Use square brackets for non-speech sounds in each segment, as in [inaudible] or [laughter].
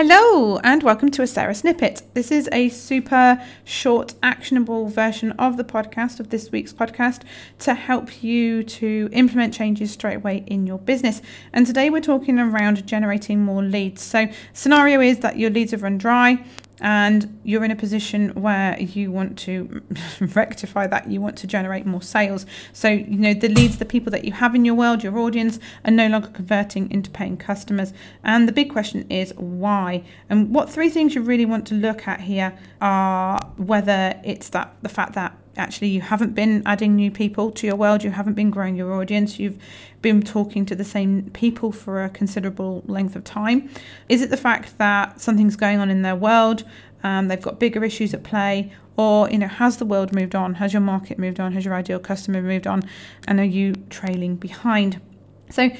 Hello, and welcome to a Sarah Snippet. This is a super short, actionable version of the podcast, of this week's podcast, to help you to implement changes straight away in your business. And today we're talking around generating more leads. So, scenario is that your leads have run dry and you're in a position where you want to [laughs] rectify that. You want to generate more sales. So you know the leads the people that you have in your world your audience are no longer converting into paying customers. And the big question is why? And what three things you really want to look at here are whether it's that the fact that actually you haven't been adding new people to your world, you haven't been growing your audience, you've been talking to the same people for a considerable length of time? Is it the fact that something's going on in their world? Um, they've got bigger issues at play, or you know, has the world moved on? Has your market moved on? Has your ideal customer moved on? And are you trailing behind? So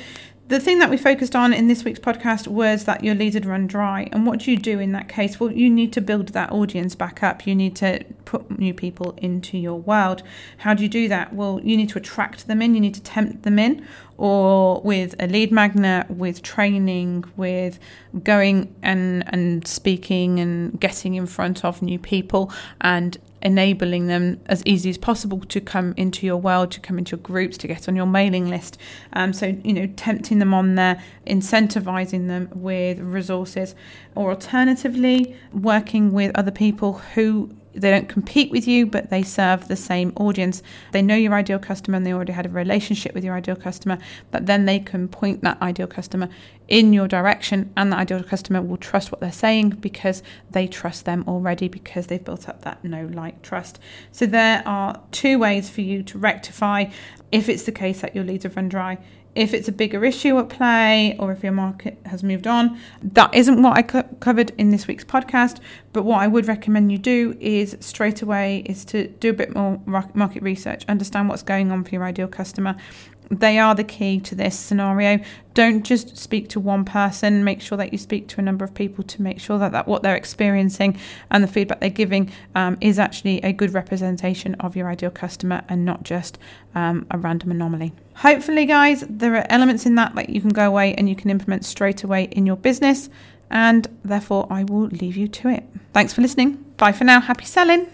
the thing that we focused on in this week's podcast was that your leads had run dry. And what do you do in that case? Well, you need to build that audience back up. You need to put new people into your world. How do you do that? Well, you need to attract them in, you need to tempt them in, or with a lead magnet, with training, with going and, and speaking and getting in front of new people and enabling them as easy as possible to come into your world, to come into your groups, to get on your mailing list. Um, so, you know, tempting them on there, incentivizing them with resources, or alternatively, working with other people who they don't compete with you, but they serve the same audience. They know your ideal customer and they already had a relationship with your ideal customer, but then they can point that ideal customer in your direction, and the ideal customer will trust what they're saying because they trust them already because they've built up that know like trust. So, there are two ways for you to rectify if it's the case that your leads have run dry if it's a bigger issue at play or if your market has moved on. That isn't what I co- covered in this week's podcast, but what I would recommend you do is straight away is to do a bit more market research, understand what's going on for your ideal customer, they are the key to this scenario. Don't just speak to one person. Make sure that you speak to a number of people to make sure that, that what they're experiencing and the feedback they're giving um, is actually a good representation of your ideal customer and not just um, a random anomaly. Hopefully, guys, there are elements in that that you can go away and you can implement straight away in your business. And therefore, I will leave you to it. Thanks for listening. Bye for now. Happy selling.